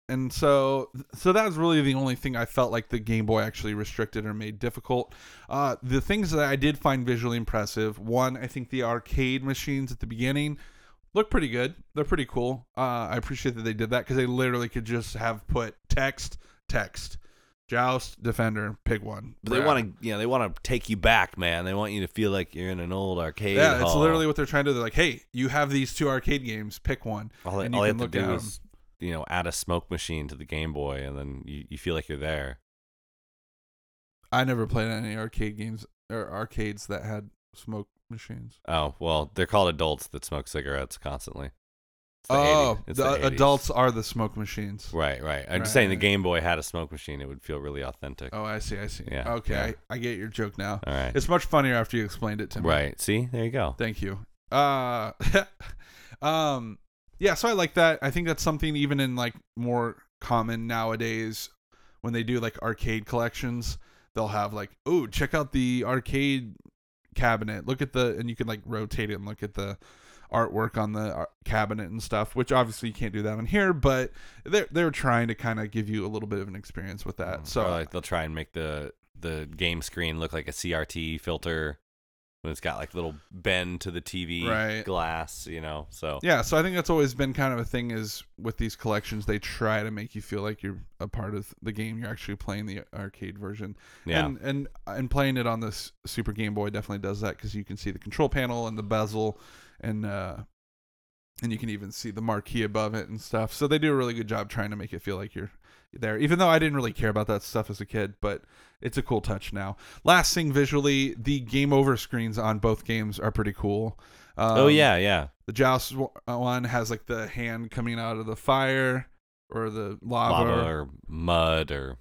And so so that was really the only thing I felt like the Game Boy actually restricted or made difficult. Uh, the things that I did find visually impressive. One, I think the arcade machines at the beginning look pretty good. They're pretty cool. Uh, I appreciate that they did that because they literally could just have put text, text, joust, defender, pick one. But they want to, you know, they want to take you back, man. They want you to feel like you're in an old arcade. Yeah, it's literally what they're trying to do. They're like, hey, you have these two arcade games, pick one. all, they, and you all you have to look do at is, you know, add a smoke machine to the Game Boy, and then you, you feel like you're there. I never played any arcade games or arcades that had smoke machines. Oh well, they're called adults that smoke cigarettes constantly. Oh, 80s. The, the adults are the smoke machines. Right, right. I'm just saying the Game Boy had a smoke machine. It would feel really authentic. Oh, I see, I see. Yeah, Okay, yeah. I, I get your joke now. All right. It's much funnier after you explained it to me. Right. See, there you go. Thank you. Uh, um, yeah. So I like that. I think that's something even in like more common nowadays when they do like arcade collections. They'll have like, oh, check out the arcade cabinet. Look at the, and you can like rotate it and look at the artwork on the uh, cabinet and stuff. Which obviously you can't do that on here, but they're they're trying to kind of give you a little bit of an experience with that. Mm-hmm. So Or, like they'll try and make the the game screen look like a CRT filter when it's got like little bend to the TV Right. glass, you know. So Yeah, so I think that's always been kind of a thing is with these collections they try to make you feel like you're a part of the game. You're actually playing the arcade version. yeah, And and and playing it on this Super Game Boy definitely does that cuz you can see the control panel and the bezel and uh and you can even see the marquee above it and stuff. So they do a really good job trying to make it feel like you're there. Even though I didn't really care about that stuff as a kid, but it's a cool touch now. Last thing visually, the game over screens on both games are pretty cool. Um, oh yeah, yeah. the joust uh, one has like the hand coming out of the fire or the lava. Lava or mud or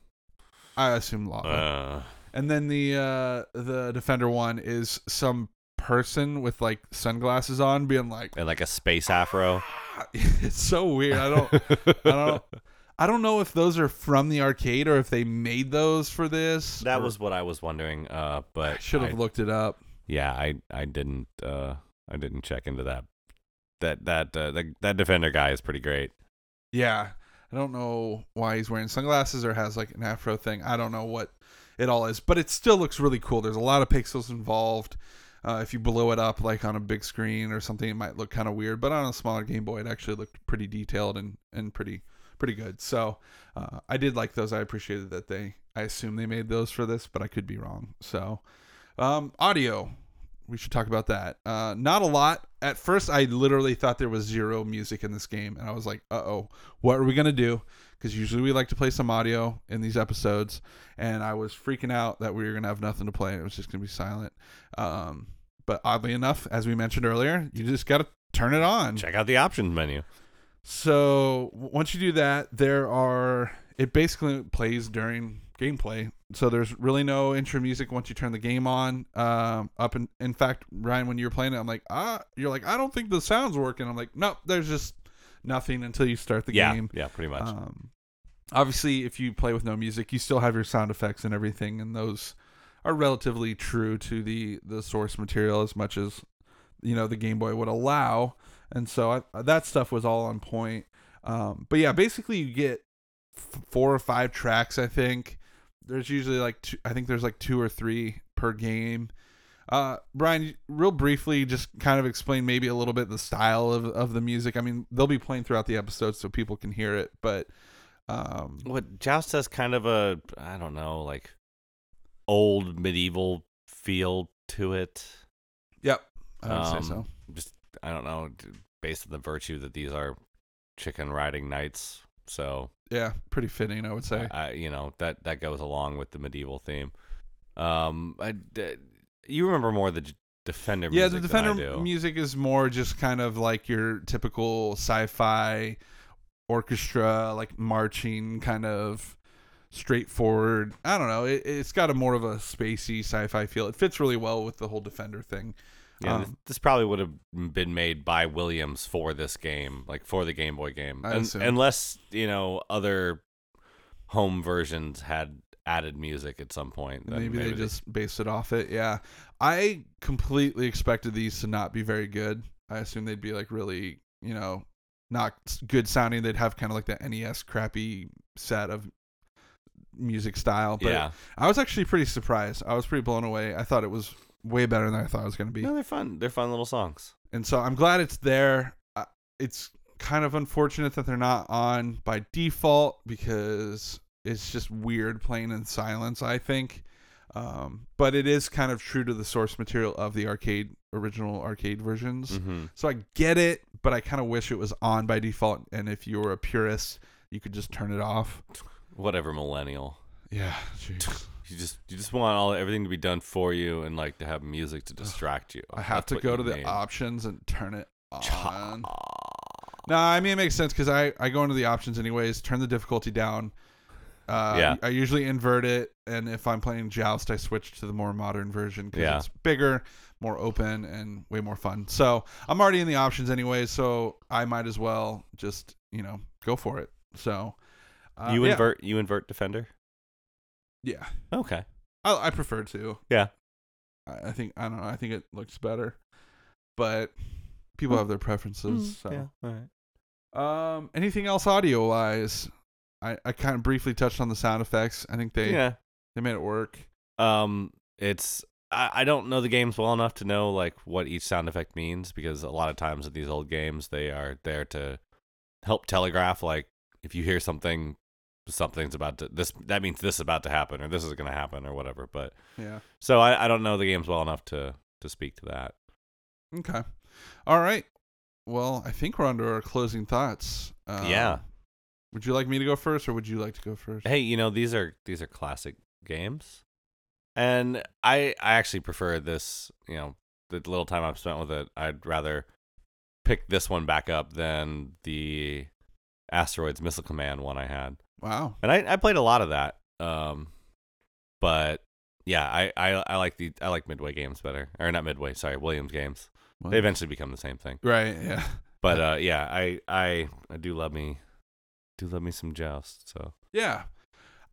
I assume lava. uh, and then the uh the defender one is some person with like sunglasses on being like and like a space afro. it's so weird. I don't I don't I don't know if those are from the arcade or if they made those for this. That or- was what I was wondering. Uh, but I should have looked it up. Yeah, I I didn't uh I didn't check into that. That that uh, that that defender guy is pretty great. Yeah. I don't know why he's wearing sunglasses or has like an afro thing. I don't know what it all is, but it still looks really cool. There's a lot of pixels involved. Uh, if you blow it up like on a big screen or something, it might look kind of weird. But on a smaller Game Boy, it actually looked pretty detailed and, and pretty pretty good. So uh, I did like those. I appreciated that they. I assume they made those for this, but I could be wrong. So um, audio, we should talk about that. Uh, not a lot. At first, I literally thought there was zero music in this game, and I was like, "Uh oh, what are we gonna do?" Because usually we like to play some audio in these episodes, and I was freaking out that we were gonna have nothing to play. It was just gonna be silent. Um, but oddly enough, as we mentioned earlier, you just gotta turn it on. Check out the options menu. So once you do that, there are it basically plays during gameplay. So there's really no intro music once you turn the game on. Um, up in in fact, Bryan, when you were playing it, I'm like, ah, you're like, I don't think the sound's working. I'm like, nope, there's just nothing until you start the yeah, game. yeah, pretty much. Um, obviously, if you play with no music, you still have your sound effects and everything, and those are relatively true to the the source material as much as you know the Game Boy would allow. And so I, that stuff was all on point. Um, but yeah, basically you get f- four or five tracks. I think there's usually like two, I think there's like two or three per game. Uh, Bryan, real briefly, just kind of explain maybe a little bit the style of, of the music. I mean, they'll be playing throughout the episode so people can hear it, but Um, What Joust has kind of a I don't know like old medieval feel to it. yep, I would Um, say so. Just I don't know, based on the virtue that these are chicken riding knights. So Yeah, pretty fitting, I would say. I, you know that that goes along with the medieval theme. Um, I, d- you remember more the Defender yeah, music the Defender music is more just kind of like your typical sci-fi orchestra, like marching kind of straightforward. I don't know. It, it's got a more of a spacey sci-fi feel. It fits really well with the whole Defender thing. Yeah, this, Um, this probably would have been made by Williams for this game, like for the Game Boy game, Un- unless you know other home versions had added music at some point. then maybe, they just based it off it. Yeah, I completely expected these to not be very good. I assumed they'd be like really, you know, not good sounding. They'd have kind of like the NES crappy set of music style. But yeah. I was actually pretty surprised. I was pretty blown away. I thought it was way better than I thought it was going to be. No, they're fun. They're fun little songs. And so I'm glad it's there. Uh, It's kind of unfortunate that they're not on by default because it's just weird playing in silence, I think. Um, but it is kind of true to the source material of the arcade original arcade versions. Mm-hmm. So I get it, but I kind of wish it was on by default. And if you were a purist, you could just turn it off. Whatever, millennial. Yeah, jeez. You just you just want all everything to be done for you and like to have music to distract you. I have That's to go to the options and turn it on. No, I mean it makes sense because I I go into the options anyways. Turn the difficulty down. Uh, Yeah. I usually invert it, and if I'm playing Joust, I switch to the more modern version because Yeah. it's bigger, more open, and way more fun. So I'm already in the options anyways, so I might as well just you know go for it. So uh, you yeah. invert you invert defender. Yeah, Okay. I, I prefer to. Yeah. I, I think I don't know. I think it looks better, but people have their preferences. So. Mm, Yeah. All right. Um, anything else audio wise? I, I kind of briefly touched on the sound effects. I think they yeah. they made it work. Um, it's I, I don't know the games well enough to know like what each sound effect means because a lot of times in these old games they are there to help telegraph like if you hear something something's about to this that means this is about to happen or this is going to happen or whatever but Yeah. so I, I don't know the games well enough to to speak to that Okay. All right. Well, I think we're under our closing thoughts. Um, Yeah. Would you like me to go first, or would you like to go first? hey you know these are these are classic games and i i actually prefer this you know the little time i've spent with it i'd rather pick this one back up than the asteroids missile command one i had Wow. and i, I played a lot of that um but yeah I, I i like the i like midway games better or not midway sorry williams games they eventually become the same thing Right. Yeah. but uh yeah i i i do love me do love me some joust so Yeah.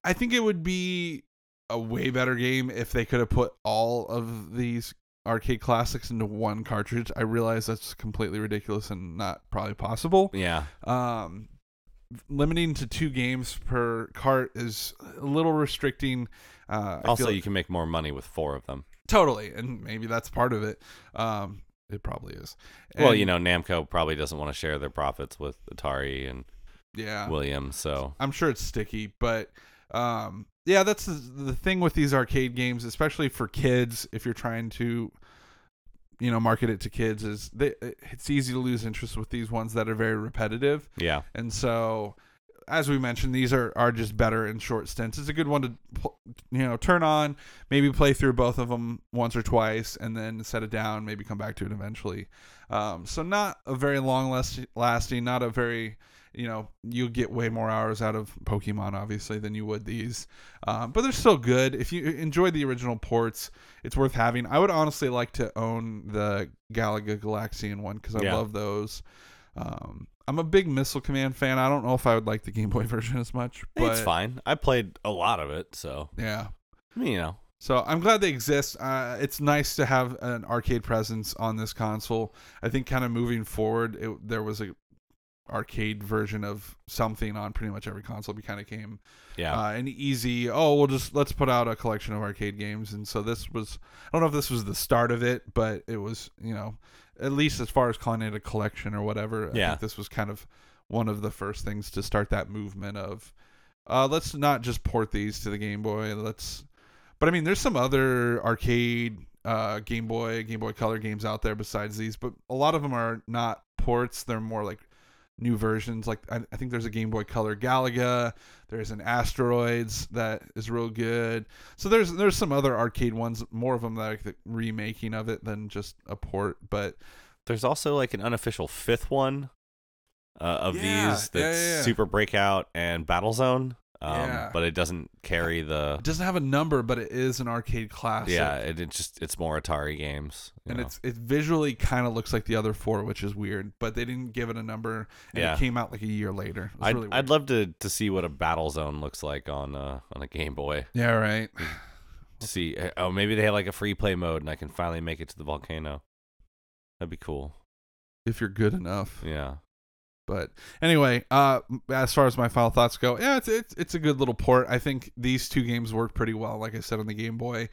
I think it would be a way better game if they could have put all of these arcade classics into one cartridge. I realize that's completely ridiculous and not probably possible. yeah Um, limiting to two games per cart is a little restricting. Uh, I also feel- you can make more money with four of them totally, and maybe that's part of it. Um, it probably is. Well, you know, Namco probably doesn't want to share their profits with Atari and yeah, Williams, so I'm sure it's sticky, but um, yeah, that's the, the thing with these arcade games, especially for kids. If you're trying to, you know, market it to kids, is they, it's easy to lose interest with these ones that are very repetitive. yeah, And so, as we mentioned, these are, are just better in short stints. It's a good one to, you know, turn on, maybe play through both of them once or twice, and then set it down, maybe come back to it eventually. Um, so, not a very long last- lasting, not a very, you know, you'll get way more hours out of Pokemon, obviously, than you would these. Um, but they're still good. If you enjoyed the original ports, it's worth having. I would honestly like to own the Galaga Galaxian one because I Yeah. love those. Um, I'm a big Missile Command fan. I don't know if I would like the Game Boy version as much, but it's fine. I played a lot of it, so yeah. you know, So I'm glad they exist. Uh, it's nice to have an arcade presence on this console. I think kind of moving forward, it, there was a arcade version of something on pretty much every console. We kind of came yeah, uh, an easy. Oh, we'll just let's put out a collection of arcade games, and so this was. I don't know if this was the start of it, but it was you know at least as far as calling it a collection or whatever. I Yeah. think this was kind of one of the first things to start that movement of uh, let's not just port these to the Game Boy. Let's, but I mean, there's some other arcade uh, Game Boy, Game Boy Color games out there besides these, but a lot of them are not ports. They're more like new versions. Like I, I think there's a Game Boy Color Galaga. There's an Asteroids that is real good. So there's there's some other arcade ones, more of them that are like the remaking of it than just a port. But There's also like an unofficial fifth one uh, of Yeah, these that's yeah, yeah. Super Breakout and Battlezone. Um, Yeah. but it doesn't carry the it doesn't have a number, but it is an arcade classic. yeah. It, it just it's more Atari games. and know. it's it visually kind of looks like the other four, which is weird. But they didn't give it a number, and Yeah. it came out like a year later. I'd, really. I'd love to to see what a Battlezone looks like on uh on a Game Boy. yeah, right. To see oh maybe they have like a free play mode and I can finally make it to the volcano. That'd be cool. If you're good enough. Yeah. But anyway, uh, as far as my final thoughts go, yeah, it's, it's it's a good little port. I think these two games work pretty well. Like I said on the Game Boy,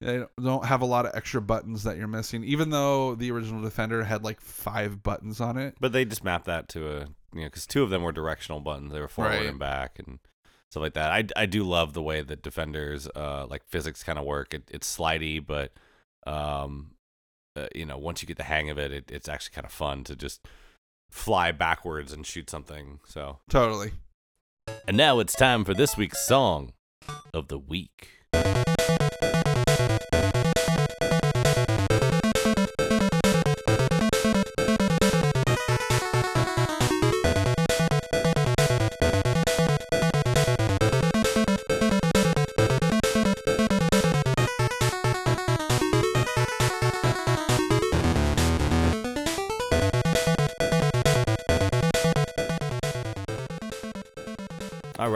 they don't have a lot of extra buttons that you're missing. Even though the original Defender had like five buttons on it. But they just mapped that to a you know because two of them were directional buttons. They were forward Right. and back and stuff like that. I, I do love the way that defenders uh like physics kind of work. It, it's slidey, but um uh, you know once you get the hang of it, it, it's actually kind of fun to just fly backwards and shoot something. So Totally. and now it's time for this week's song of the week.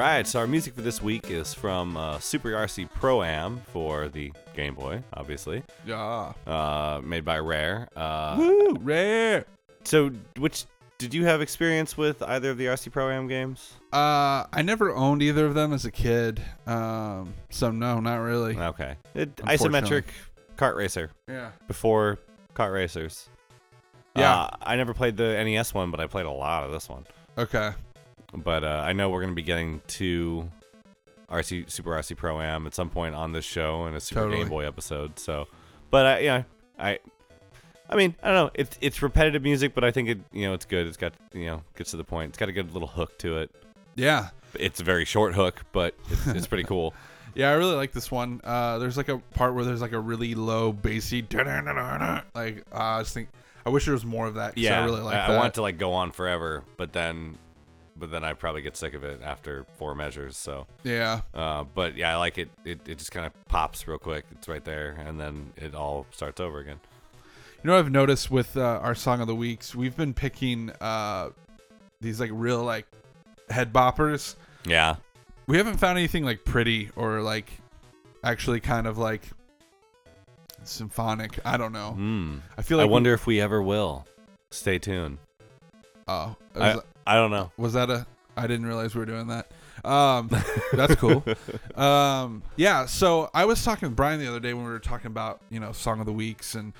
Right, so our music for this week is from uh, Super RC Pro Am for the Game Boy, obviously, Yeah. uh, made by Rare. Uh, Woo! Rare. so, which did you have experience with either of the RC Pro Am games? Uh, I never owned either of them as a kid. Um, so no, not really. Okay, it, isometric kart racer Yeah. before kart racers. Yeah. Uh, I never played the NES one, but I played a lot of this one. Okay. But uh, I know we're gonna be getting to RC Super RC Pro Am at some point on this show in a Super Totally. Game Boy episode. So, but uh, yeah, I, I mean, I don't know. It's it's repetitive music, but I think it you know it's good. It's got you know gets to the point. It's got a good little hook to it. Yeah. It's a very short hook, but it's, it's pretty cool. Yeah, I really like this one. Uh, there's like a part where there's like a really low bassy, like uh, I just think I wish there was more of that. Yeah, I really like I, that. I want it to like go on forever, but then, but then I probably get sick of it after four measures. So, Yeah, uh, but yeah, I like it. It it just kind of pops real quick. It's right there, and then it all starts over again. you know what I've noticed with uh, our song of the weeks, we've been picking uh, these like real like head boppers. Yeah. We haven't found anything like pretty or like actually kind of like symphonic. I don't know. Hmm. I feel I like we- wonder if we ever will. Stay tuned. oh, I, I don't know. was that a? I didn't realize we were doing that. Um, that's cool. um, yeah. So I was talking with Bryan the other day when we were talking about you know song of the weeks, and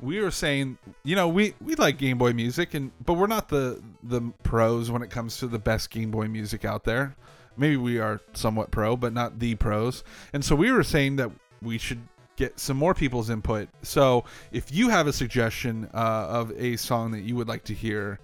we were saying you know we we like Game Boy music, and but we're not the the pros when it comes to the best Game Boy music out there. Maybe we are somewhat pro, but not the pros. And so we were saying that we should get some more people's input. So if you have a suggestion uh, of a song that you would like to hear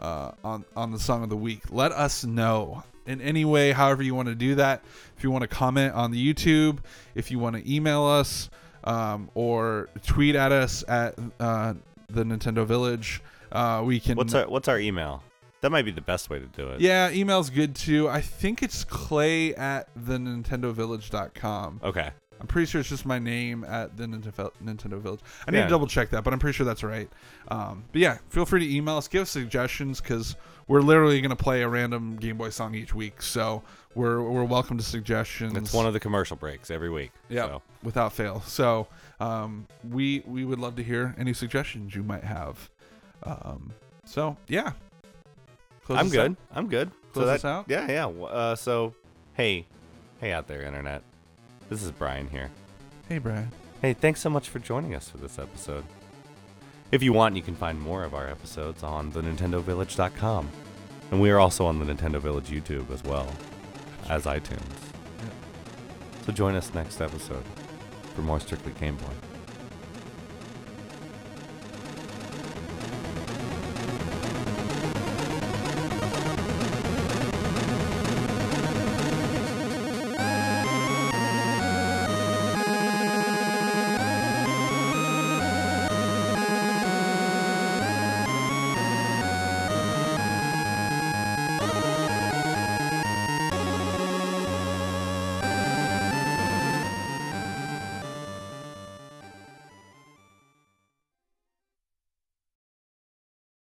uh, on on the song of the week, let us know in any way, however you want to do that. If you want to comment on the YouTube, if you want to email us um, or tweet at us at uh, the Nintendo Village, uh, we can. What's our What's our email? That might be the best way to do it. yeah, email's good too. I think it's clay at the nintendovillage.com. Okay. I'm pretty sure it's just my name at the Nintendo Nintendo Village. I need Yeah. to double check that, but I'm pretty sure that's right. Um, but yeah, feel free to email us, give us suggestions, because we're literally going to play a random Game Boy song each week. So we're we're welcome to suggestions. It's one of the commercial breaks every week. yeah, So. without fail. So um, we we would love to hear any suggestions you might have. Um, so yeah, Close I'm good. out. I'm good. Close so that, out? Yeah, yeah. Uh, so, hey, hey out there, internet. This is Bryan here. Hey, Brad. Hey, thanks so much for joining us for this episode. If you want, you can find more of our episodes on thenintendovillage.com. And we are also on the Nintendo Village YouTube as well as iTunes. So join us next episode for more Strictly Game Boy.